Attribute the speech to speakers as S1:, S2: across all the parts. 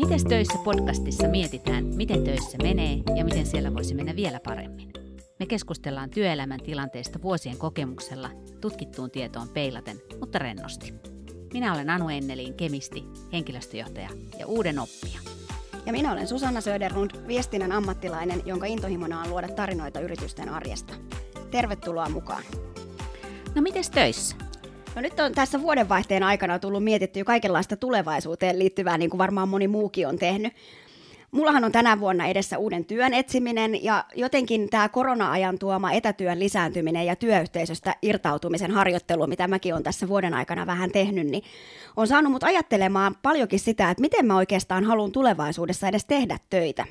S1: Mites töissä podcastissa mietitään, miten töissä menee ja miten siellä voisi mennä vielä paremmin. Me keskustellaan työelämän tilanteesta vuosien kokemuksella, tutkittuun tietoon peilaten, mutta rennosti. Minä olen Anu Enneliin, kemisti, henkilöstöjohtaja ja uuden oppija.
S2: Ja minä olen Susanna Söderlund, viestinnän ammattilainen, jonka intohimona on luoda tarinoita yritysten arjesta. Tervetuloa mukaan.
S1: No mites töissä?
S2: No nyt on tässä vuodenvaihteen aikana tullut mietitty jo kaikenlaista tulevaisuuteen liittyvää, niin kuin varmaan moni muukin on tehnyt. Mullahan on tänä vuonna edessä uuden työn etsiminen ja jotenkin tämä korona-ajan tuoma etätyön lisääntyminen ja työyhteisöstä irtautumisen harjoittelu, mitä mäkin olen tässä vuoden aikana vähän tehnyt, niin on saanut mut ajattelemaan paljonkin sitä, että miten mä oikeastaan haluan tulevaisuudessa edes tehdä töitä.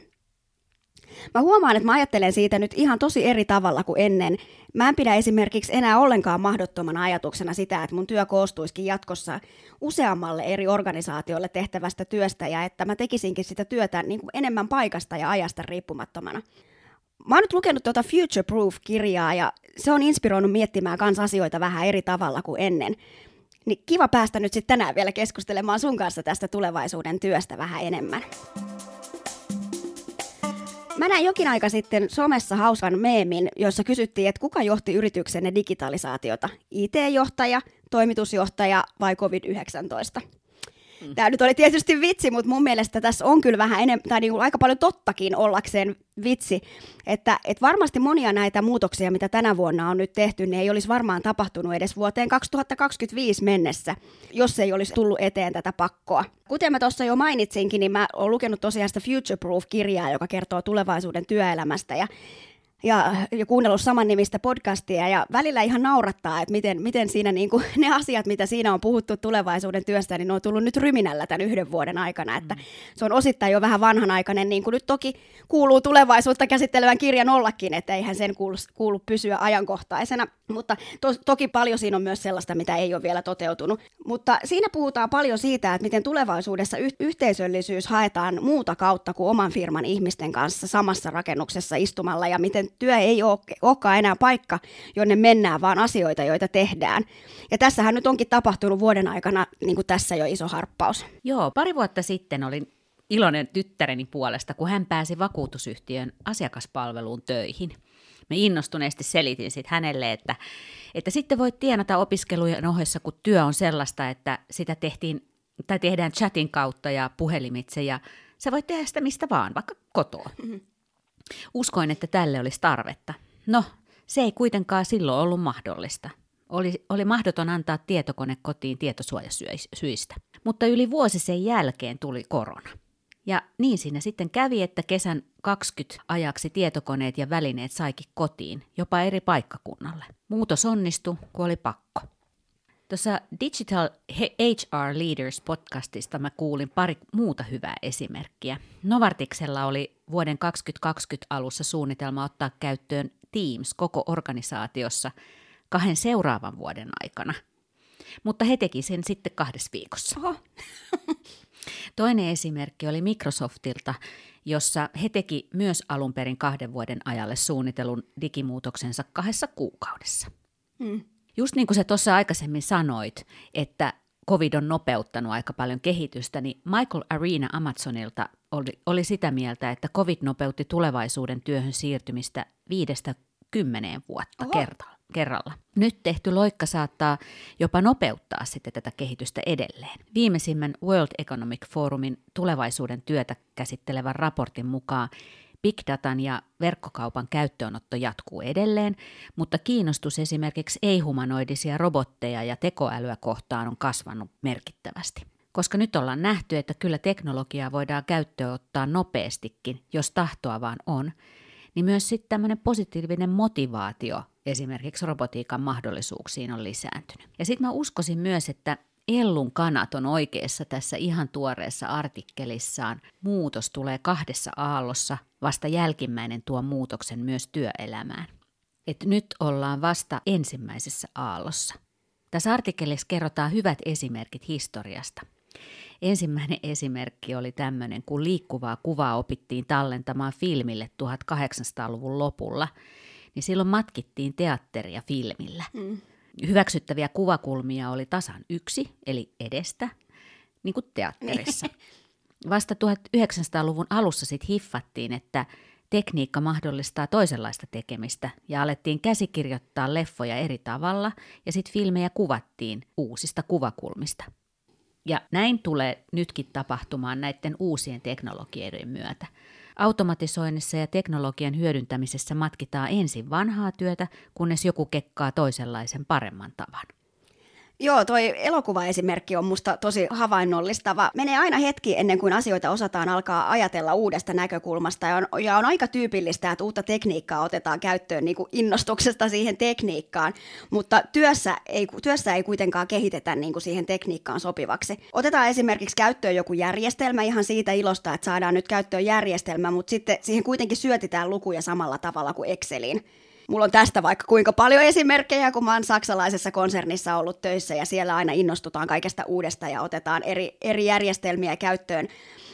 S2: Mä huomaan, että mä ajattelen siitä nyt ihan tosi eri tavalla kuin ennen. Mä en pidä esimerkiksi enää ollenkaan mahdottomana ajatuksena sitä, että mun työ koostuisikin jatkossa useammalle eri organisaatiolle tehtävästä työstä ja että mä tekisinkin sitä työtä niin kuin enemmän paikasta ja ajasta riippumattomana. Mä oon nyt lukenut tuota Future Proof-kirjaa ja se on inspiroinut miettimään kans asioita vähän eri tavalla kuin ennen. Niin kiva päästä nyt sitten tänään vielä keskustelemaan sun kanssa tästä tulevaisuuden työstä vähän enemmän. Mä näin jokin aika sitten somessa hauskan meemin, jossa kysyttiin, että kuka johti yrityksenne digitalisaatiota? IT-johtaja, toimitusjohtaja vai COVID-19? Mm. Tämä nyt oli tietysti vitsi, mutta mun mielestä tässä on kyllä vähän enemmän, tai niin kuin aika paljon tottakin ollakseen vitsi, että, että varmasti monia näitä muutoksia, mitä tänä vuonna on nyt tehty, ne ei olisi varmaan tapahtunut edes vuoteen 2025 mennessä, jos ei olisi tullut eteen tätä pakkoa. Kuten mä tuossa jo mainitsinkin, niin mä oon lukenut tosiaan sitä Future Proof-kirjaa, joka kertoo tulevaisuuden työelämästä, ja ja, ja kuunnellut saman nimistä podcastia ja välillä ihan naurattaa, että miten, miten siinä niin kuin, ne asiat, mitä siinä on puhuttu tulevaisuuden työstä, niin ne on tullut nyt ryminällä tämän yhden vuoden aikana, että mm. se on osittain jo vähän vanhanaikainen, niin kuin nyt toki kuuluu tulevaisuutta käsittelevän kirjan ollakin, että eihän sen kuulu, kuulu pysyä ajankohtaisena, mutta to, toki paljon siinä on myös sellaista, mitä ei ole vielä toteutunut. Mutta siinä puhutaan paljon siitä, että miten tulevaisuudessa yh- yhteisöllisyys haetaan muuta kautta kuin oman firman ihmisten kanssa samassa rakennuksessa istumalla ja miten työ ei ole, olekaan enää paikka, jonne mennään, vaan asioita, joita tehdään. Ja tässähän nyt onkin tapahtunut vuoden aikana niin kuin tässä jo iso harppaus.
S1: Joo, pari vuotta sitten olin iloinen tyttäreni puolesta, kun hän pääsi vakuutusyhtiön asiakaspalveluun töihin. Me innostuneesti selitin sitten hänelle, että, että sitten voit tienata opiskelujen ohessa, kun työ on sellaista, että sitä tehtiin tai tehdään chatin kautta ja puhelimitse ja sä voit tehdä sitä mistä vaan, vaikka kotoa. Mm-hmm. Uskoin, että tälle olisi tarvetta. No, se ei kuitenkaan silloin ollut mahdollista. Oli, oli mahdoton antaa tietokone kotiin tietosuojasyistä. Mutta yli vuosi sen jälkeen tuli korona. Ja niin siinä sitten kävi, että kesän 20 ajaksi tietokoneet ja välineet saikin kotiin, jopa eri paikkakunnalle. Muutos onnistui, kun oli pakko. Tuossa Digital HR Leaders podcastista mä kuulin pari muuta hyvää esimerkkiä. Novartiksella oli vuoden 2020 alussa suunnitelma ottaa käyttöön Teams koko organisaatiossa kahden seuraavan vuoden aikana. Mutta he teki sen sitten kahdessa viikossa. Oho. Toinen esimerkki oli Microsoftilta, jossa he teki myös alun perin kahden vuoden ajalle suunnitelun digimuutoksensa kahdessa kuukaudessa. Hmm. Just niin kuin sä tuossa aikaisemmin sanoit, että COVID on nopeuttanut aika paljon kehitystä, niin Michael Arena Amazonilta oli, oli sitä mieltä, että COVID nopeutti tulevaisuuden työhön siirtymistä viidestä kymmeneen vuotta kertaa kerralla. Nyt tehty loikka saattaa jopa nopeuttaa sitten tätä kehitystä edelleen. Viimeisimmän World Economic Forumin tulevaisuuden työtä käsittelevän raportin mukaan Big datan ja verkkokaupan käyttöönotto jatkuu edelleen, mutta kiinnostus esimerkiksi ei-humanoidisia robotteja ja tekoälyä kohtaan on kasvanut merkittävästi. Koska nyt ollaan nähty, että kyllä teknologiaa voidaan käyttöön ottaa nopeastikin, jos tahtoa vaan on, niin myös sitten tämmöinen positiivinen motivaatio esimerkiksi robotiikan mahdollisuuksiin on lisääntynyt. Ja sitten mä uskoisin myös, että Ellun kanat on oikeassa tässä ihan tuoreessa artikkelissaan. Muutos tulee kahdessa aallossa, vasta jälkimmäinen tuo muutoksen myös työelämään. Et nyt ollaan vasta ensimmäisessä aallossa. Tässä artikkelissa kerrotaan hyvät esimerkit historiasta. Ensimmäinen esimerkki oli tämmöinen, kun liikkuvaa kuvaa opittiin tallentamaan filmille 1800-luvun lopulla, niin silloin matkittiin teatteria filmillä. Mm. Hyväksyttäviä kuvakulmia oli tasan yksi, eli edestä, niin kuin teatterissa. Vasta 1900-luvun alussa sitten hiffattiin, että tekniikka mahdollistaa toisenlaista tekemistä ja alettiin käsikirjoittaa leffoja eri tavalla ja sitten filmejä kuvattiin uusista kuvakulmista. Ja näin tulee nytkin tapahtumaan näiden uusien teknologioiden myötä. Automatisoinnissa ja teknologian hyödyntämisessä matkitaan ensin vanhaa työtä, kunnes joku kekkaa toisenlaisen paremman tavan.
S2: Joo, toi elokuvaesimerkki on musta tosi havainnollistava. Menee aina hetki ennen kuin asioita osataan alkaa ajatella uudesta näkökulmasta ja on, ja on aika tyypillistä, että uutta tekniikkaa otetaan käyttöön niin kuin innostuksesta siihen tekniikkaan, mutta työssä ei, työssä ei kuitenkaan kehitetä niin kuin siihen tekniikkaan sopivaksi. Otetaan esimerkiksi käyttöön joku järjestelmä ihan siitä ilosta, että saadaan nyt käyttöön järjestelmä, mutta sitten siihen kuitenkin syötitään lukuja samalla tavalla kuin Exceliin. Mulla on tästä vaikka kuinka paljon esimerkkejä, kun mä oon saksalaisessa konsernissa ollut töissä ja siellä aina innostutaan kaikesta uudesta ja otetaan eri, eri järjestelmiä käyttöön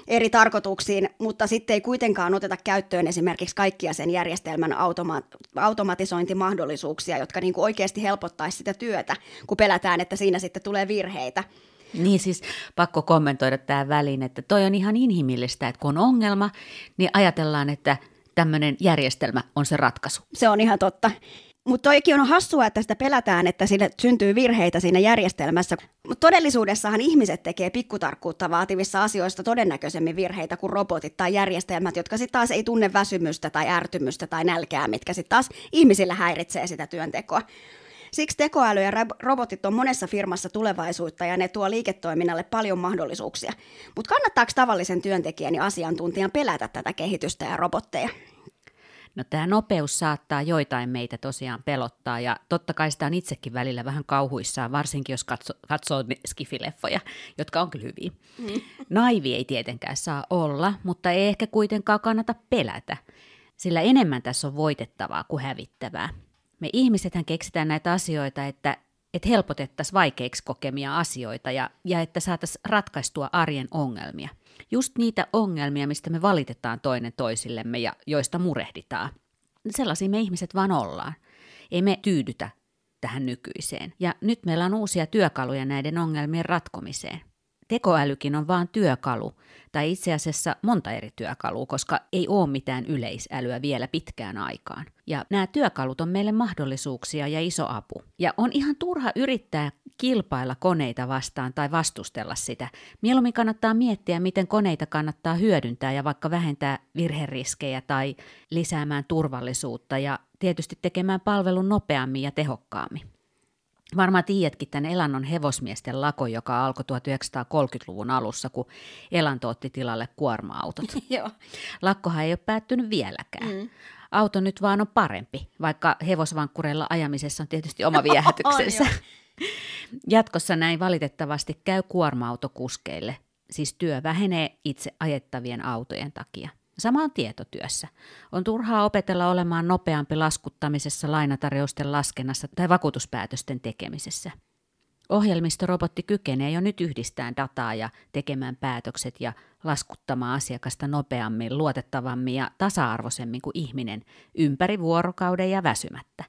S2: eri tarkoituksiin, mutta sitten ei kuitenkaan oteta käyttöön esimerkiksi kaikkia sen järjestelmän automa- automatisointimahdollisuuksia, jotka niin kuin oikeasti helpottaisi sitä työtä, kun pelätään, että siinä sitten tulee virheitä.
S1: Niin siis pakko kommentoida tähän väliin, että toi on ihan inhimillistä, että kun on ongelma, niin ajatellaan, että – tämmöinen järjestelmä on se ratkaisu.
S2: Se on ihan totta. Mutta toikin on hassua, että sitä pelätään, että sille syntyy virheitä siinä järjestelmässä. Mutta todellisuudessahan ihmiset tekee pikkutarkkuutta vaativissa asioista todennäköisemmin virheitä kuin robotit tai järjestelmät, jotka sitten taas ei tunne väsymystä tai ärtymystä tai nälkää, mitkä sitten taas ihmisillä häiritsee sitä työntekoa. Siksi tekoäly ja robotit on monessa firmassa tulevaisuutta ja ne tuo liiketoiminnalle paljon mahdollisuuksia. Mutta kannattaako tavallisen työntekijän ja asiantuntijan pelätä tätä kehitystä ja robotteja?
S1: No tämä nopeus saattaa joitain meitä tosiaan pelottaa ja totta kai sitä on itsekin välillä vähän kauhuissaan, varsinkin jos katso, katsoo skifileffoja, jotka on kyllä hyviä. Mm. Naivi ei tietenkään saa olla, mutta ei ehkä kuitenkaan kannata pelätä, sillä enemmän tässä on voitettavaa kuin hävittävää. Me ihmisethän keksitään näitä asioita, että, että helpotettaisiin vaikeiksi kokemia asioita ja, ja että saataisiin ratkaistua arjen ongelmia. Just niitä ongelmia, mistä me valitetaan toinen toisillemme ja joista murehditaan. Sellaisia me ihmiset vaan ollaan. Ei me tyydytä tähän nykyiseen. Ja nyt meillä on uusia työkaluja näiden ongelmien ratkomiseen – tekoälykin on vain työkalu, tai itse asiassa monta eri työkalua, koska ei ole mitään yleisälyä vielä pitkään aikaan. Ja nämä työkalut on meille mahdollisuuksia ja iso apu. Ja on ihan turha yrittää kilpailla koneita vastaan tai vastustella sitä. Mieluummin kannattaa miettiä, miten koneita kannattaa hyödyntää ja vaikka vähentää virheriskejä tai lisäämään turvallisuutta ja tietysti tekemään palvelun nopeammin ja tehokkaammin. Varmaan tiedätkin tämän Elannon hevosmiesten lako, joka alkoi 1930-luvun alussa, kun Elanto otti tilalle kuorma-autot.
S2: Joo.
S1: Lakkohan ei ole päättynyt vieläkään. Mm. Auto nyt vaan on parempi, vaikka hevosvankkureilla ajamisessa on tietysti oma viehätyksensä. Jatkossa näin valitettavasti käy kuorma-autokuskeille, siis työ vähenee itse ajettavien autojen takia. Sama on tietotyössä. On turhaa opetella olemaan nopeampi laskuttamisessa, lainatarjousten laskennassa tai vakuutuspäätösten tekemisessä. Ohjelmistorobotti kykenee jo nyt yhdistämään dataa ja tekemään päätökset ja laskuttamaan asiakasta nopeammin, luotettavammin ja tasa-arvoisemmin kuin ihminen ympäri vuorokauden ja väsymättä.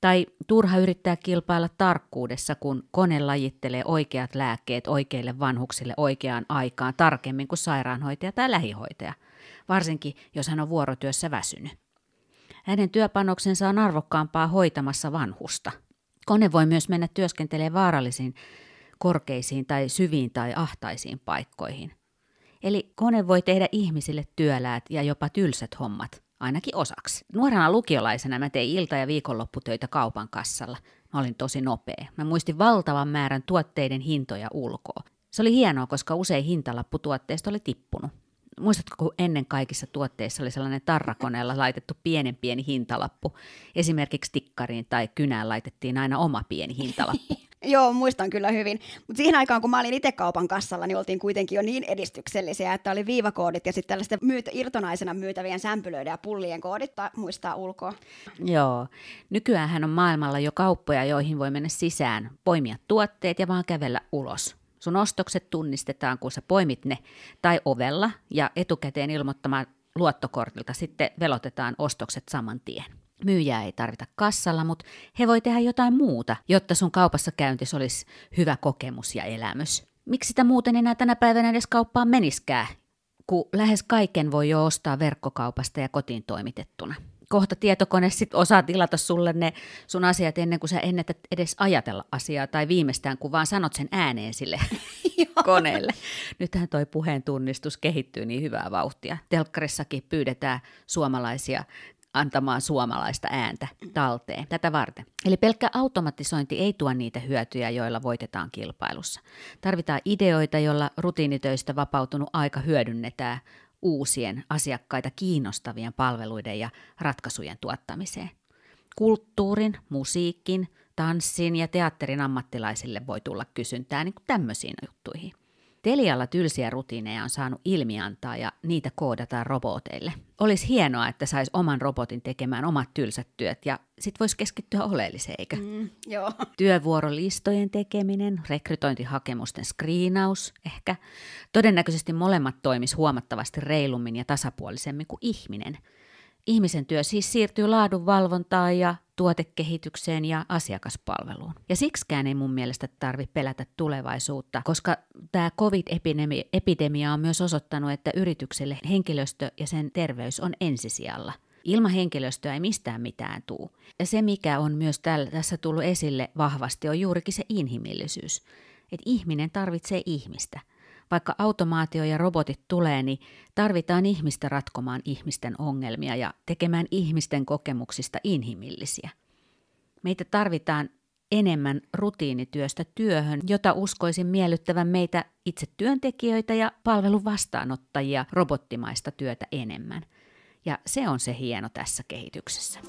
S1: Tai turha yrittää kilpailla tarkkuudessa, kun kone lajittelee oikeat lääkkeet oikeille vanhuksille oikeaan aikaan tarkemmin kuin sairaanhoitaja tai lähihoitaja – varsinkin jos hän on vuorotyössä väsynyt. Hänen työpanoksensa on arvokkaampaa hoitamassa vanhusta. Kone voi myös mennä työskentelemään vaarallisiin, korkeisiin tai syviin tai ahtaisiin paikkoihin. Eli kone voi tehdä ihmisille työläät ja jopa tylsät hommat, ainakin osaksi. Nuorena lukiolaisena mä tein ilta- ja viikonlopputöitä kaupan kassalla. Mä olin tosi nopea. Mä muistin valtavan määrän tuotteiden hintoja ulkoa. Se oli hienoa, koska usein hintalappu tuotteesta oli tippunut muistatko, kun ennen kaikissa tuotteissa oli sellainen tarrakoneella laitettu pienen pieni hintalappu. Esimerkiksi tikkariin tai kynään laitettiin aina oma pieni hintalappu.
S2: Joo, muistan kyllä hyvin. Mutta siihen aikaan, kun mä olin itse kaupan kassalla, niin oltiin kuitenkin jo niin edistyksellisiä, että oli viivakoodit ja sitten tällaisten myytä, irtonaisena myytävien sämpylöiden ja pullien koodit muistaa ulkoa.
S1: Joo. Nykyään on maailmalla jo kauppoja, joihin voi mennä sisään, poimia tuotteet ja vaan kävellä ulos. Sun ostokset tunnistetaan, kun sä poimit ne tai ovella ja etukäteen ilmoittamaan luottokortilta sitten velotetaan ostokset saman tien. Myyjää ei tarvita kassalla, mutta he voi tehdä jotain muuta, jotta sun kaupassa käyntis olisi hyvä kokemus ja elämys. Miksi sitä muuten enää tänä päivänä edes kauppaan meniskään, kun lähes kaiken voi jo ostaa verkkokaupasta ja kotiin toimitettuna? Kohta tietokone sit osaa tilata sulle ne sun asiat ennen kuin sä ennetät edes ajatella asiaa tai viimeistään kun vaan sanot sen ääneen sille koneelle. Nythän toi puheen tunnistus kehittyy niin hyvää vauhtia. Telkkarissakin pyydetään suomalaisia antamaan suomalaista ääntä talteen tätä varten. Eli pelkkä automatisointi ei tuo niitä hyötyjä, joilla voitetaan kilpailussa. Tarvitaan ideoita, joilla rutiinitöistä vapautunut aika hyödynnetään uusien asiakkaita kiinnostavien palveluiden ja ratkaisujen tuottamiseen. Kulttuurin, musiikin, tanssin ja teatterin ammattilaisille voi tulla kysyntää niin kuin tämmöisiin juttuihin. Telialla tylsiä rutiineja on saanut ilmiantaa ja niitä koodataan roboteille. Olisi hienoa, että saisi oman robotin tekemään omat tylsät työt ja sit voisi keskittyä oleelliseen, eikö? Mm,
S2: joo.
S1: Työvuorolistojen tekeminen, rekrytointihakemusten screenaus ehkä. Todennäköisesti molemmat toimis huomattavasti reilummin ja tasapuolisemmin kuin ihminen – Ihmisen työ siis siirtyy laadunvalvontaan ja tuotekehitykseen ja asiakaspalveluun. Ja siksikään ei mun mielestä tarvitse pelätä tulevaisuutta, koska tämä COVID-epidemia on myös osoittanut, että yritykselle henkilöstö ja sen terveys on ensisijalla. Ilman henkilöstöä ei mistään mitään tuu. Ja se, mikä on myös tällä, tässä tullut esille vahvasti, on juurikin se inhimillisyys. Että ihminen tarvitsee ihmistä – vaikka automaatio ja robotit tulee, niin tarvitaan ihmistä ratkomaan ihmisten ongelmia ja tekemään ihmisten kokemuksista inhimillisiä. Meitä tarvitaan enemmän rutiinityöstä työhön, jota uskoisin miellyttävän meitä itse työntekijöitä ja palvelun vastaanottajia robottimaista työtä enemmän. Ja se on se hieno tässä kehityksessä.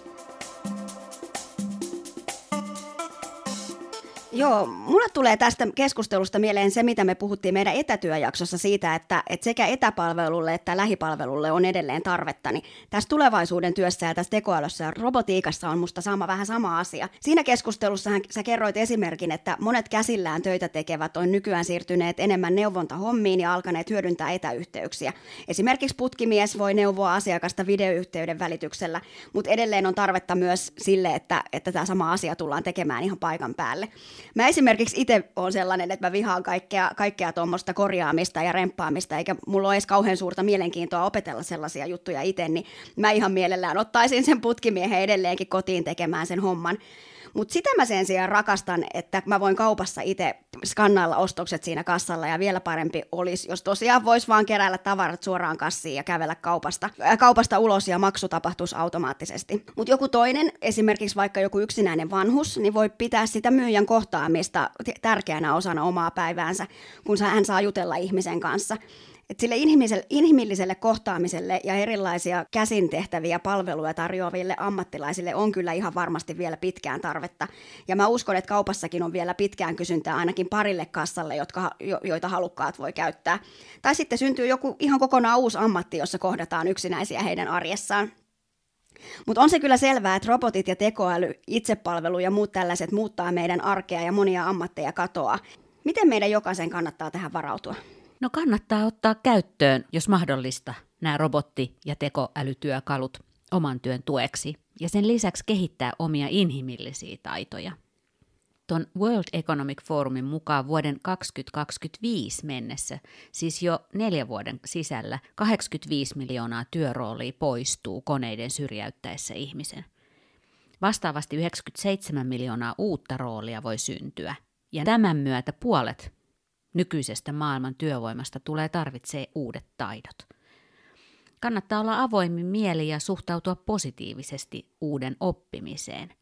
S2: Joo, mulle tulee tästä keskustelusta mieleen se, mitä me puhuttiin meidän etätyöjaksossa siitä, että, että sekä etäpalvelulle että lähipalvelulle on edelleen tarvetta. Niin tässä tulevaisuuden työssä ja tässä tekoälyssä ja robotiikassa on musta sama, vähän sama asia. Siinä keskustelussa sä kerroit esimerkin, että monet käsillään töitä tekevät on nykyään siirtyneet enemmän neuvontahommiin ja alkaneet hyödyntää etäyhteyksiä. Esimerkiksi putkimies voi neuvoa asiakasta videoyhteyden välityksellä, mutta edelleen on tarvetta myös sille, että, että tämä sama asia tullaan tekemään ihan paikan päälle. Mä esimerkiksi itse olen sellainen, että mä vihaan kaikkea, kaikkea tuommoista korjaamista ja remppaamista, eikä mulla ole edes kauhean suurta mielenkiintoa opetella sellaisia juttuja itse, niin mä ihan mielellään ottaisin sen putkimiehen edelleenkin kotiin tekemään sen homman. Mutta sitä mä sen sijaan rakastan, että mä voin kaupassa itse skannailla ostokset siinä kassalla ja vielä parempi olisi, jos tosiaan voisi vaan keräillä tavarat suoraan kassiin ja kävellä kaupasta, äh, kaupasta ulos ja maksu tapahtuisi automaattisesti. Mutta joku toinen, esimerkiksi vaikka joku yksinäinen vanhus, niin voi pitää sitä myyjän kohtaamista tärkeänä osana omaa päiväänsä, kun hän saa jutella ihmisen kanssa. Et sille inhimilliselle, inhimilliselle kohtaamiselle ja erilaisia käsin tehtäviä palveluja tarjoaville ammattilaisille on kyllä ihan varmasti vielä pitkään tarvetta. Ja mä uskon, että kaupassakin on vielä pitkään kysyntää ainakin parille kassalle, jotka, jo, joita halukkaat voi käyttää. Tai sitten syntyy joku ihan kokonaan uusi ammatti, jossa kohdataan yksinäisiä heidän arjessaan. Mutta on se kyllä selvää, että robotit ja tekoäly, itsepalvelu ja muut tällaiset muuttaa meidän arkea ja monia ammatteja katoaa. Miten meidän jokaisen kannattaa tähän varautua?
S1: No kannattaa ottaa käyttöön, jos mahdollista, nämä robotti- ja tekoälytyökalut oman työn tueksi ja sen lisäksi kehittää omia inhimillisiä taitoja. Tuon World Economic Forumin mukaan vuoden 2025 mennessä, siis jo neljän vuoden sisällä, 85 miljoonaa työroolia poistuu koneiden syrjäyttäessä ihmisen. Vastaavasti 97 miljoonaa uutta roolia voi syntyä, ja tämän myötä puolet nykyisestä maailman työvoimasta tulee tarvitsee uudet taidot. Kannattaa olla avoimin mieli ja suhtautua positiivisesti uuden oppimiseen.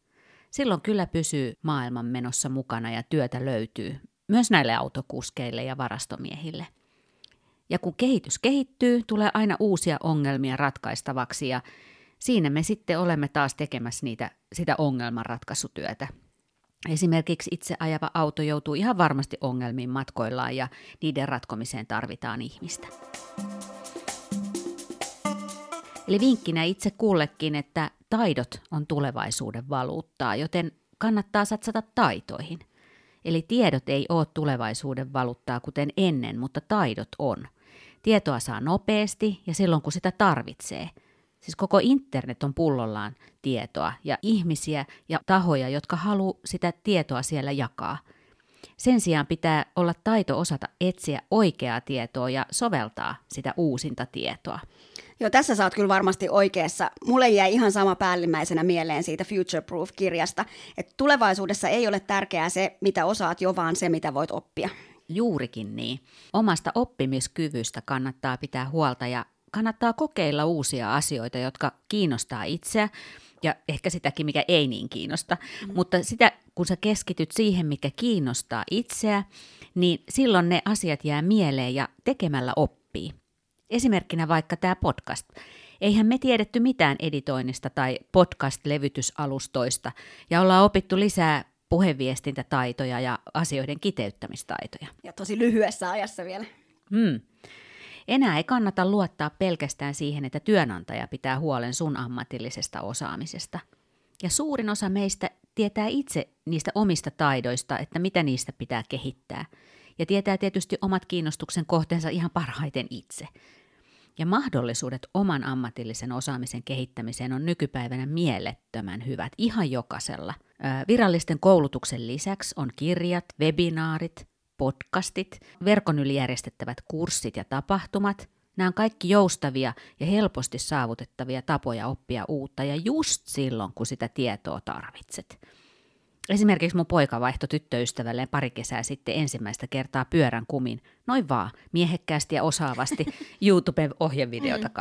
S1: Silloin kyllä pysyy maailman menossa mukana ja työtä löytyy myös näille autokuskeille ja varastomiehille. Ja kun kehitys kehittyy, tulee aina uusia ongelmia ratkaistavaksi ja siinä me sitten olemme taas tekemässä niitä, sitä ongelmanratkaisutyötä, Esimerkiksi itse ajava auto joutuu ihan varmasti ongelmiin matkoillaan ja niiden ratkomiseen tarvitaan ihmistä. Eli vinkkinä itse kullekin, että taidot on tulevaisuuden valuuttaa, joten kannattaa satsata taitoihin. Eli tiedot ei ole tulevaisuuden valuuttaa kuten ennen, mutta taidot on. Tietoa saa nopeasti ja silloin kun sitä tarvitsee – Siis koko internet on pullollaan tietoa ja ihmisiä ja tahoja, jotka haluaa sitä tietoa siellä jakaa. Sen sijaan pitää olla taito osata etsiä oikeaa tietoa ja soveltaa sitä uusinta tietoa.
S2: Joo, tässä saat kyllä varmasti oikeassa. Mulle jäi ihan sama päällimmäisenä mieleen siitä Future Proof-kirjasta, että tulevaisuudessa ei ole tärkeää se, mitä osaat jo, vaan se, mitä voit oppia.
S1: Juurikin niin. Omasta oppimiskyvystä kannattaa pitää huolta ja kannattaa kokeilla uusia asioita, jotka kiinnostaa itseä ja ehkä sitäkin, mikä ei niin kiinnosta. Mm. Mutta sitä, kun sä keskityt siihen, mikä kiinnostaa itseä, niin silloin ne asiat jää mieleen ja tekemällä oppii. Esimerkkinä vaikka tämä podcast. Eihän me tiedetty mitään editoinnista tai podcast-levytysalustoista ja ollaan opittu lisää puheviestintätaitoja ja asioiden kiteyttämistaitoja.
S2: Ja tosi lyhyessä ajassa vielä.
S1: Hmm. Enää ei kannata luottaa pelkästään siihen, että työnantaja pitää huolen sun ammatillisesta osaamisesta. Ja suurin osa meistä tietää itse niistä omista taidoista, että mitä niistä pitää kehittää. Ja tietää tietysti omat kiinnostuksen kohteensa ihan parhaiten itse. Ja mahdollisuudet oman ammatillisen osaamisen kehittämiseen on nykypäivänä mielettömän hyvät ihan jokaisella. Virallisten koulutuksen lisäksi on kirjat, webinaarit, podcastit, verkon yli järjestettävät kurssit ja tapahtumat. Nämä on kaikki joustavia ja helposti saavutettavia tapoja oppia uutta ja just silloin, kun sitä tietoa tarvitset. Esimerkiksi mun poika vaihtoi tyttöystävälleen pari kesää sitten ensimmäistä kertaa pyörän kumin, noin vaan, miehekkäästi ja osaavasti YouTube-ohjevideota mm.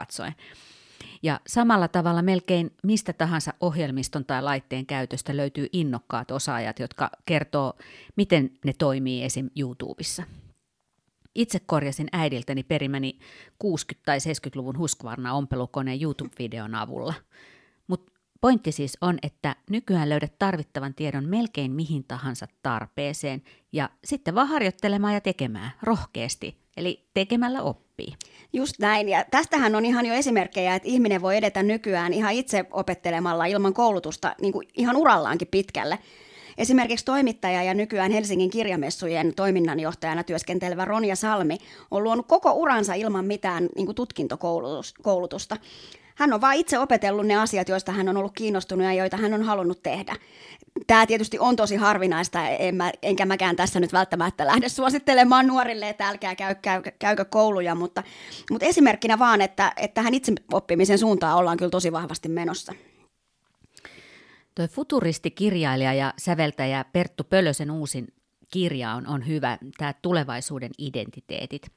S1: Ja samalla tavalla melkein mistä tahansa ohjelmiston tai laitteen käytöstä löytyy innokkaat osaajat, jotka kertoo, miten ne toimii esim. YouTubessa. Itse korjasin äidiltäni perimäni 60- tai 70-luvun Husqvarna ompelukoneen YouTube-videon avulla. Mutta pointti siis on, että nykyään löydät tarvittavan tiedon melkein mihin tahansa tarpeeseen ja sitten vaan harjoittelemaan ja tekemään rohkeasti, eli tekemällä oppii.
S2: Just näin, ja tästähän on ihan jo esimerkkejä, että ihminen voi edetä nykyään ihan itse opettelemalla ilman koulutusta niin kuin ihan urallaankin pitkälle. Esimerkiksi toimittaja ja nykyään Helsingin kirjamessujen toiminnanjohtajana työskentelevä Ronja Salmi on luonut koko uransa ilman mitään niin kuin tutkintokoulutusta. Hän on vain itse opetellut ne asiat, joista hän on ollut kiinnostunut ja joita hän on halunnut tehdä. Tämä tietysti on tosi harvinaista, en mä, enkä mäkään tässä nyt välttämättä lähde suosittelemaan nuorille, että älkää käy, käy, käykö kouluja, mutta, mutta esimerkkinä vaan, että, että tähän itse oppimisen suuntaan ollaan kyllä tosi vahvasti menossa.
S1: Tuo futuristikirjailija ja säveltäjä Perttu Pölösen uusin kirja on, on hyvä, tämä tulevaisuuden identiteetit.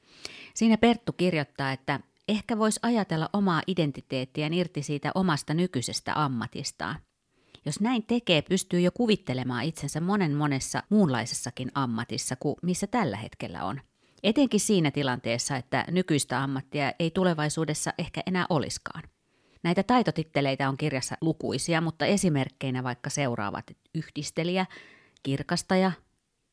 S1: Siinä Perttu kirjoittaa, että ehkä voisi ajatella omaa identiteettiään irti siitä omasta nykyisestä ammatistaan. Jos näin tekee, pystyy jo kuvittelemaan itsensä monen monessa muunlaisessakin ammatissa kuin missä tällä hetkellä on. Etenkin siinä tilanteessa, että nykyistä ammattia ei tulevaisuudessa ehkä enää oliskaan. Näitä taitotitteleitä on kirjassa lukuisia, mutta esimerkkeinä vaikka seuraavat yhdistelijä, kirkastaja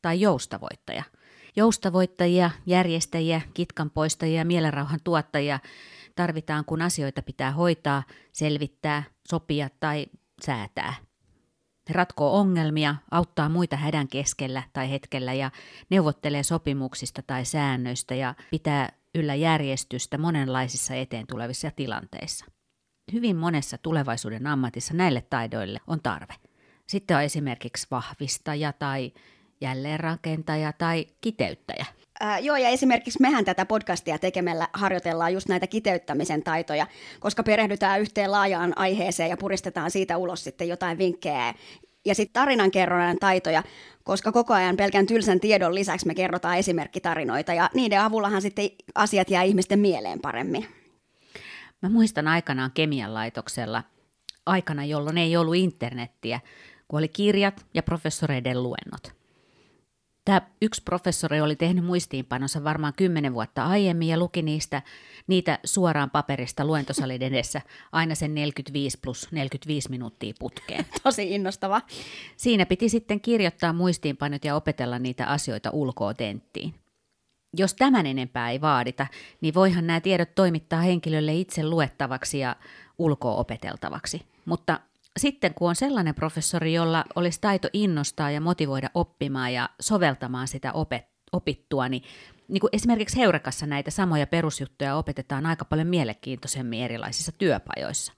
S1: tai joustavoittaja – Joustavoittajia, järjestäjiä, kitkanpoistajia ja mielenrauhan tuottajia tarvitaan, kun asioita pitää hoitaa, selvittää, sopia tai säätää. He ratkoo ongelmia, auttaa muita hädän keskellä tai hetkellä ja neuvottelee sopimuksista tai säännöistä ja pitää yllä järjestystä monenlaisissa eteen tulevissa tilanteissa. Hyvin monessa tulevaisuuden ammatissa näille taidoille on tarve. Sitten on esimerkiksi vahvistaja tai jälleenrakentaja tai kiteyttäjä.
S2: Ää, joo, ja esimerkiksi mehän tätä podcastia tekemällä harjoitellaan just näitä kiteyttämisen taitoja, koska perehdytään yhteen laajaan aiheeseen ja puristetaan siitä ulos sitten jotain vinkkejä. Ja sitten tarinankerronnan taitoja, koska koko ajan pelkän tylsän tiedon lisäksi me kerrotaan esimerkkitarinoita, ja niiden avullahan sitten asiat jää ihmisten mieleen paremmin.
S1: Mä muistan aikanaan kemian laitoksella, aikana jolloin ei ollut internettiä, kun oli kirjat ja professoreiden luennot – Tämä yksi professori oli tehnyt muistiinpanonsa varmaan kymmenen vuotta aiemmin ja luki niistä, niitä suoraan paperista luentosalin edessä aina sen 45 plus 45 minuuttia putkeen.
S2: Tosi innostava.
S1: Siinä piti sitten kirjoittaa muistiinpanot ja opetella niitä asioita ulkoa tenttiin. Jos tämän enempää ei vaadita, niin voihan nämä tiedot toimittaa henkilölle itse luettavaksi ja ulkoa opeteltavaksi. Mutta sitten kun on sellainen professori, jolla olisi taito innostaa ja motivoida oppimaan ja soveltamaan sitä opet, opittua, niin, niin kuin esimerkiksi Heurekassa näitä samoja perusjuttuja opetetaan aika paljon mielenkiintoisemmin erilaisissa työpajoissa.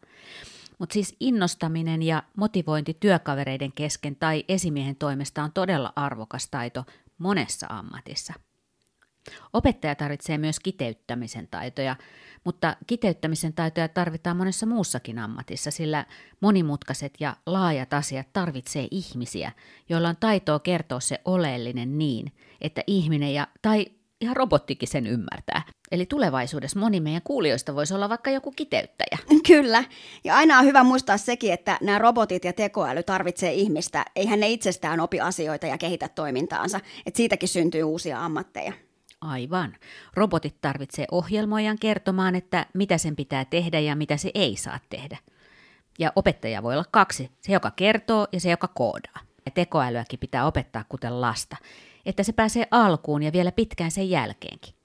S1: Mutta siis innostaminen ja motivointi työkavereiden kesken tai esimiehen toimesta on todella arvokas taito monessa ammatissa. Opettaja tarvitsee myös kiteyttämisen taitoja, mutta kiteyttämisen taitoja tarvitaan monessa muussakin ammatissa, sillä monimutkaiset ja laajat asiat tarvitsee ihmisiä, joilla on taitoa kertoa se oleellinen niin, että ihminen ja, tai ihan robottikin sen ymmärtää. Eli tulevaisuudessa moni meidän kuulijoista voisi olla vaikka joku kiteyttäjä.
S2: Kyllä. Ja aina on hyvä muistaa sekin, että nämä robotit ja tekoäly tarvitsee ihmistä. Eihän ne itsestään opi asioita ja kehitä toimintaansa. Että siitäkin syntyy uusia ammatteja.
S1: Aivan. Robotit tarvitsee ohjelmoijan kertomaan, että mitä sen pitää tehdä ja mitä se ei saa tehdä. Ja opettaja voi olla kaksi, se joka kertoo ja se joka koodaa. Ja tekoälyäkin pitää opettaa kuten lasta, että se pääsee alkuun ja vielä pitkään sen jälkeenkin.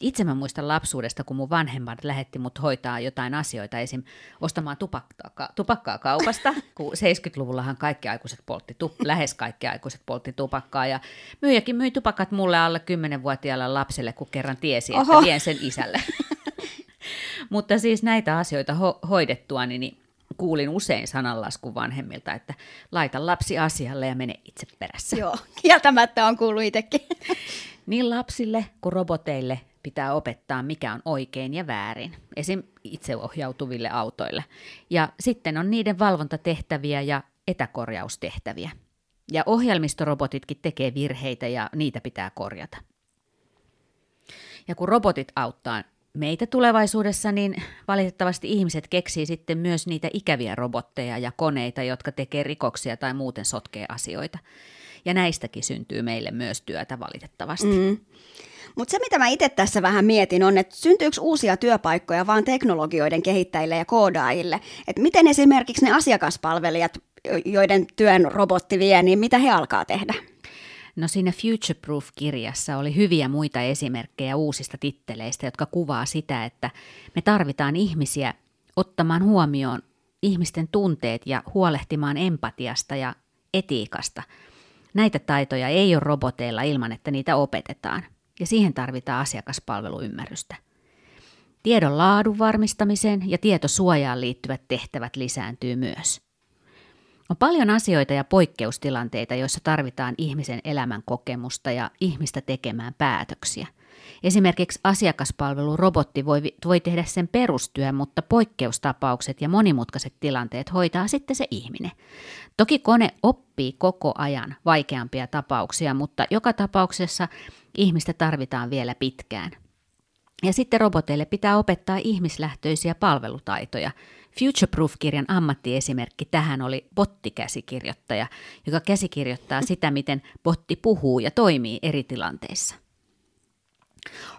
S1: Itse mä muistan lapsuudesta, kun mun vanhemmat lähetti mut hoitaa jotain asioita, esim. ostamaan tupakkaa, tupakkaa kaupasta, kun 70-luvullahan kaikki aikuiset poltti, tu, lähes kaikki aikuiset poltti tupakkaa, ja myyjäkin myi tupakat mulle alle 10-vuotiaalle lapselle, kun kerran tiesi, että Oho. vien sen isälle. Mutta siis näitä asioita ho- hoidettua, niin kuulin usein sananlaskun vanhemmilta, että laita lapsi asialle ja mene itse perässä.
S2: Joo, kieltämättä on kuullut itsekin.
S1: niin lapsille kuin roboteille pitää opettaa, mikä on oikein ja väärin, esim. itseohjautuville autoille. Ja sitten on niiden valvontatehtäviä ja etäkorjaustehtäviä. Ja ohjelmistorobotitkin tekee virheitä ja niitä pitää korjata. Ja kun robotit auttaa meitä tulevaisuudessa, niin valitettavasti ihmiset keksii sitten myös niitä ikäviä robotteja ja koneita, jotka tekee rikoksia tai muuten sotkee asioita. Ja näistäkin syntyy meille myös työtä valitettavasti. Mm.
S2: Mutta se, mitä mä itse tässä vähän mietin, on, että syntyykö uusia työpaikkoja vaan teknologioiden kehittäjille ja koodaajille? Että miten esimerkiksi ne asiakaspalvelijat, joiden työn robotti vie, niin mitä he alkaa tehdä?
S1: No siinä Futureproof-kirjassa oli hyviä muita esimerkkejä uusista titteleistä, jotka kuvaa sitä, että me tarvitaan ihmisiä ottamaan huomioon ihmisten tunteet ja huolehtimaan empatiasta ja etiikasta. Näitä taitoja ei ole roboteilla ilman, että niitä opetetaan ja siihen tarvitaan asiakaspalveluymmärrystä. Tiedon laadun varmistamiseen ja tietosuojaan liittyvät tehtävät lisääntyy myös. On paljon asioita ja poikkeustilanteita, joissa tarvitaan ihmisen elämän kokemusta ja ihmistä tekemään päätöksiä. Esimerkiksi asiakaspalvelurobotti voi, voi tehdä sen perustyön, mutta poikkeustapaukset ja monimutkaiset tilanteet hoitaa sitten se ihminen. Toki kone oppii koko ajan vaikeampia tapauksia, mutta joka tapauksessa ihmistä tarvitaan vielä pitkään. Ja sitten roboteille pitää opettaa ihmislähtöisiä palvelutaitoja. Futureproof-kirjan ammattiesimerkki tähän oli bottikäsikirjoittaja, joka käsikirjoittaa sitä, miten botti puhuu ja toimii eri tilanteissa.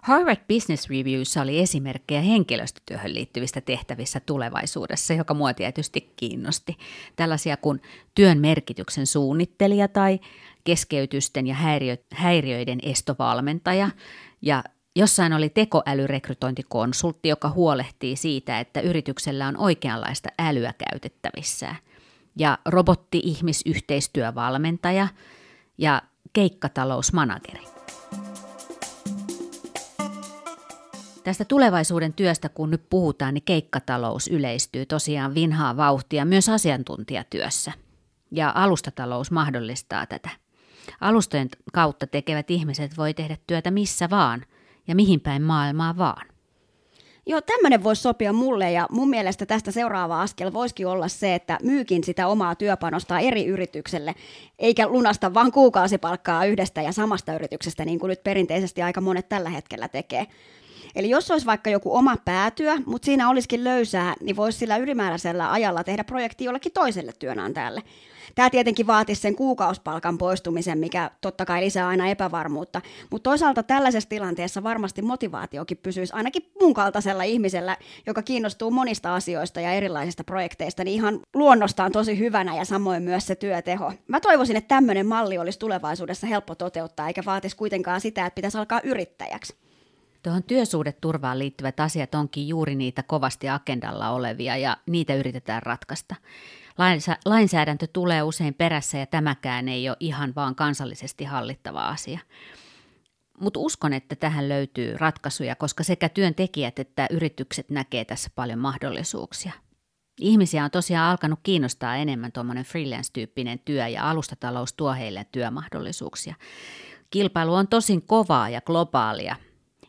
S1: Harvard Business Reviewssa oli esimerkkejä henkilöstötyöhön liittyvistä tehtävissä tulevaisuudessa, joka mua tietysti kiinnosti. Tällaisia kuin työn merkityksen suunnittelija tai keskeytysten ja häiriö, häiriöiden estovalmentaja ja Jossain oli tekoälyrekrytointikonsultti, joka huolehtii siitä, että yrityksellä on oikeanlaista älyä käytettävissään. Ja robotti-ihmisyhteistyövalmentaja ja keikkatalousmanageri. Tästä tulevaisuuden työstä, kun nyt puhutaan, niin keikkatalous yleistyy tosiaan vinhaa vauhtia myös asiantuntijatyössä. Ja alustatalous mahdollistaa tätä. Alustojen kautta tekevät ihmiset voi tehdä työtä missä vaan ja mihin päin maailmaa vaan.
S2: Joo, tämmöinen voisi sopia mulle ja mun mielestä tästä seuraava askel voisikin olla se, että myykin sitä omaa työpanosta eri yritykselle, eikä lunasta vaan kuukausipalkkaa yhdestä ja samasta yrityksestä, niin kuin nyt perinteisesti aika monet tällä hetkellä tekee. Eli jos olisi vaikka joku oma päätyö, mutta siinä olisikin löysää, niin voisi sillä ylimääräisellä ajalla tehdä projekti jollekin toiselle työnantajalle. Tämä tietenkin vaatisi sen kuukauspalkan poistumisen, mikä totta kai lisää aina epävarmuutta, mutta toisaalta tällaisessa tilanteessa varmasti motivaatiokin pysyisi ainakin mun kaltaisella ihmisellä, joka kiinnostuu monista asioista ja erilaisista projekteista, niin ihan luonnostaan tosi hyvänä ja samoin myös se työteho. Mä toivoisin, että tämmöinen malli olisi tulevaisuudessa helppo toteuttaa, eikä vaatisi kuitenkaan sitä, että pitäisi alkaa yrittäjäksi.
S1: Tuohon työsuhdeturvaan liittyvät asiat onkin juuri niitä kovasti agendalla olevia ja niitä yritetään ratkaista. Lainsäädäntö tulee usein perässä ja tämäkään ei ole ihan vaan kansallisesti hallittava asia. Mutta uskon, että tähän löytyy ratkaisuja, koska sekä työntekijät että yritykset näkee tässä paljon mahdollisuuksia. Ihmisiä on tosiaan alkanut kiinnostaa enemmän tuommoinen freelance-tyyppinen työ ja alustatalous tuo heille työmahdollisuuksia. Kilpailu on tosin kovaa ja globaalia,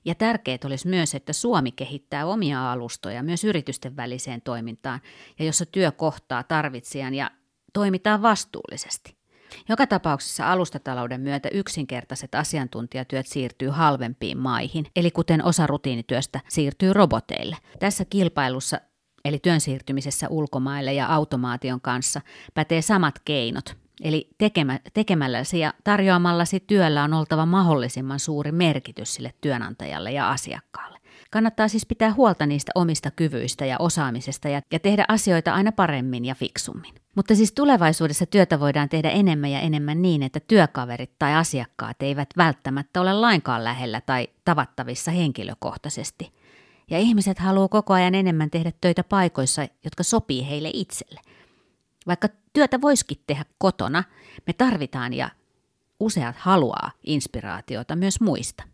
S1: ja tärkeää olisi myös, että Suomi kehittää omia alustoja myös yritysten väliseen toimintaan ja jossa työ kohtaa tarvitsijan ja toimitaan vastuullisesti. Joka tapauksessa alustatalouden myötä yksinkertaiset asiantuntijatyöt siirtyy halvempiin maihin, eli kuten osa rutiinityöstä siirtyy roboteille. Tässä kilpailussa eli työn siirtymisessä ulkomaille ja automaation kanssa pätee samat keinot, Eli tekemä, tekemälläsi ja tarjoamallasi työllä on oltava mahdollisimman suuri merkitys sille työnantajalle ja asiakkaalle. Kannattaa siis pitää huolta niistä omista kyvyistä ja osaamisesta ja, ja tehdä asioita aina paremmin ja fiksummin. Mutta siis tulevaisuudessa työtä voidaan tehdä enemmän ja enemmän niin, että työkaverit tai asiakkaat eivät välttämättä ole lainkaan lähellä tai tavattavissa henkilökohtaisesti. Ja ihmiset haluaa koko ajan enemmän tehdä töitä paikoissa, jotka sopii heille itselle. Vaikka työtä voisikin tehdä kotona, me tarvitaan ja useat haluaa inspiraatiota myös muista.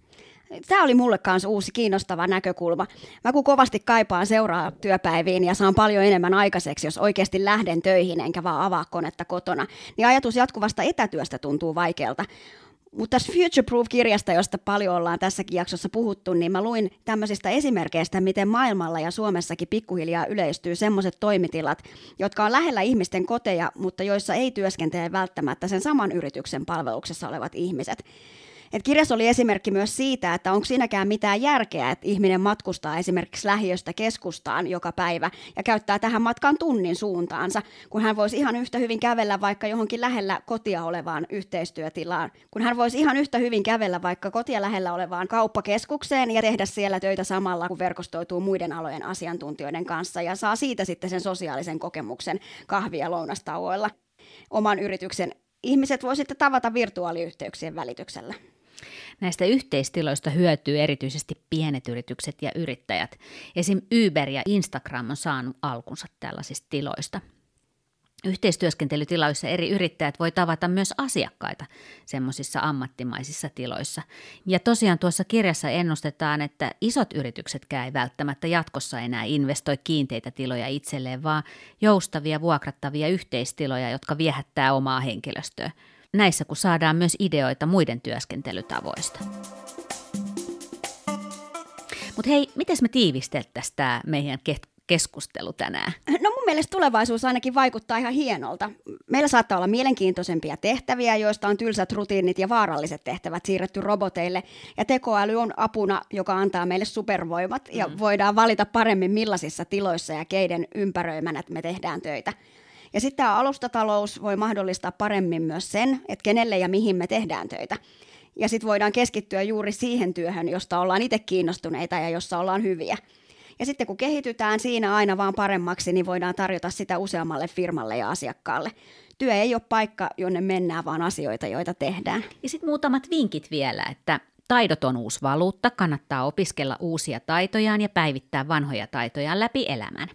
S2: Tämä oli mulle kanssa uusi kiinnostava näkökulma. Mä kun kovasti kaipaan seuraa työpäiviin ja saan paljon enemmän aikaiseksi, jos oikeasti lähden töihin enkä vaan avaa konetta kotona, niin ajatus jatkuvasta etätyöstä tuntuu vaikealta. Mutta tässä Future Proof-kirjasta, josta paljon ollaan tässäkin jaksossa puhuttu, niin mä luin tämmöisistä esimerkkeistä, miten maailmalla ja Suomessakin pikkuhiljaa yleistyy semmoiset toimitilat, jotka on lähellä ihmisten koteja, mutta joissa ei työskentele välttämättä sen saman yrityksen palveluksessa olevat ihmiset. Et kirjassa oli esimerkki myös siitä, että onko siinäkään mitään järkeä, että ihminen matkustaa esimerkiksi lähiöstä keskustaan joka päivä ja käyttää tähän matkaan tunnin suuntaansa, kun hän voisi ihan yhtä hyvin kävellä vaikka johonkin lähellä kotia olevaan yhteistyötilaan, kun hän voisi ihan yhtä hyvin kävellä vaikka kotia lähellä olevaan kauppakeskukseen ja tehdä siellä töitä samalla, kun verkostoituu muiden alojen asiantuntijoiden kanssa ja saa siitä sitten sen sosiaalisen kokemuksen kahvia lounastauoilla. Oman yrityksen ihmiset voi sitten tavata virtuaaliyhteyksien välityksellä.
S1: Näistä yhteistiloista hyötyy erityisesti pienet yritykset ja yrittäjät. Esim. Uber ja Instagram on saanut alkunsa tällaisista tiloista. Yhteistyöskentelytiloissa eri yrittäjät voi tavata myös asiakkaita semmoisissa ammattimaisissa tiloissa. Ja tosiaan tuossa kirjassa ennustetaan, että isot yrityksetkään ei välttämättä jatkossa enää investoi kiinteitä tiloja itselleen, vaan joustavia vuokrattavia yhteistiloja, jotka viehättää omaa henkilöstöä näissä kun saadaan myös ideoita muiden työskentelytavoista. Mutta hei, miten me tiivisteltäisiin tämä meidän keskustelu tänään?
S2: No mun mielestä tulevaisuus ainakin vaikuttaa ihan hienolta. Meillä saattaa olla mielenkiintoisempia tehtäviä, joista on tylsät rutiinit ja vaaralliset tehtävät siirretty roboteille. Ja tekoäly on apuna, joka antaa meille supervoimat ja mm. voidaan valita paremmin millaisissa tiloissa ja keiden ympäröimänä me tehdään töitä. Ja sitten tämä alustatalous voi mahdollistaa paremmin myös sen, että kenelle ja mihin me tehdään töitä. Ja sitten voidaan keskittyä juuri siihen työhön, josta ollaan itse kiinnostuneita ja jossa ollaan hyviä. Ja sitten kun kehitytään siinä aina vaan paremmaksi, niin voidaan tarjota sitä useammalle firmalle ja asiakkaalle. Työ ei ole paikka, jonne mennään, vaan asioita, joita tehdään.
S1: Ja sitten muutamat vinkit vielä, että taidot on uusi valuutta, kannattaa opiskella uusia taitojaan ja päivittää vanhoja taitojaan läpi elämän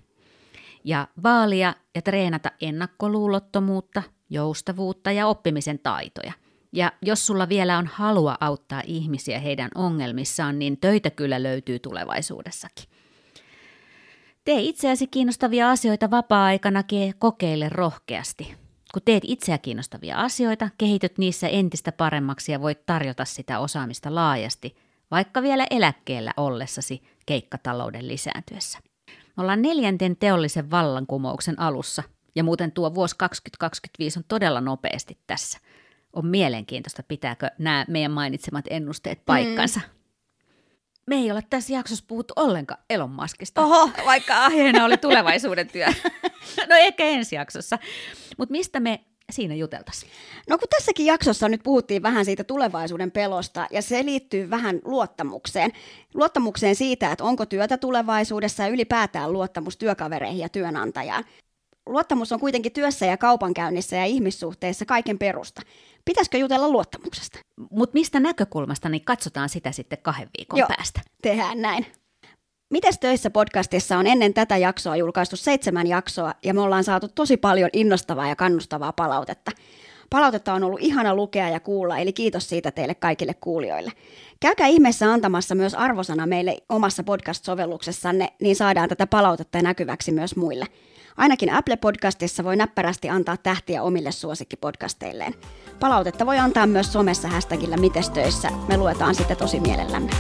S1: ja vaalia ja treenata ennakkoluulottomuutta, joustavuutta ja oppimisen taitoja. Ja jos sulla vielä on halua auttaa ihmisiä heidän ongelmissaan, niin töitä kyllä löytyy tulevaisuudessakin. Tee itseäsi kiinnostavia asioita vapaa-aikanakin kokeile rohkeasti. Kun teet itseä kiinnostavia asioita, kehityt niissä entistä paremmaksi ja voit tarjota sitä osaamista laajasti, vaikka vielä eläkkeellä ollessasi keikkatalouden lisääntyessä. Me ollaan neljänten teollisen vallankumouksen alussa, ja muuten tuo vuosi 2025 on todella nopeasti tässä. On mielenkiintoista, pitääkö nämä meidän mainitsemat ennusteet paikkansa. Mm. Me ei ole tässä jaksossa puhuttu ollenkaan Elon Muskista,
S2: Oho.
S1: vaikka aiheena oli tulevaisuuden työ. no ehkä ensi jaksossa. Mutta mistä me siinä juteltaisiin?
S2: No kun tässäkin jaksossa nyt puhuttiin vähän siitä tulevaisuuden pelosta ja se liittyy vähän luottamukseen. Luottamukseen siitä, että onko työtä tulevaisuudessa ja ylipäätään luottamus työkavereihin ja työnantajaan. Luottamus on kuitenkin työssä ja kaupankäynnissä ja ihmissuhteissa kaiken perusta. Pitäisikö jutella luottamuksesta?
S1: Mutta mistä näkökulmasta, niin katsotaan sitä sitten kahden viikon
S2: Joo,
S1: päästä.
S2: tehdään näin. Mites töissä podcastissa on ennen tätä jaksoa julkaistu seitsemän jaksoa ja me ollaan saatu tosi paljon innostavaa ja kannustavaa palautetta. Palautetta on ollut ihana lukea ja kuulla, eli kiitos siitä teille kaikille kuulijoille. Käykää ihmeessä antamassa myös arvosana meille omassa podcast-sovelluksessanne, niin saadaan tätä palautetta näkyväksi myös muille. Ainakin Apple-podcastissa voi näppärästi antaa tähtiä omille suosikkipodcasteilleen. Palautetta voi antaa myös somessa hashtagillä mitestöissä. Me luetaan sitä tosi mielellämme.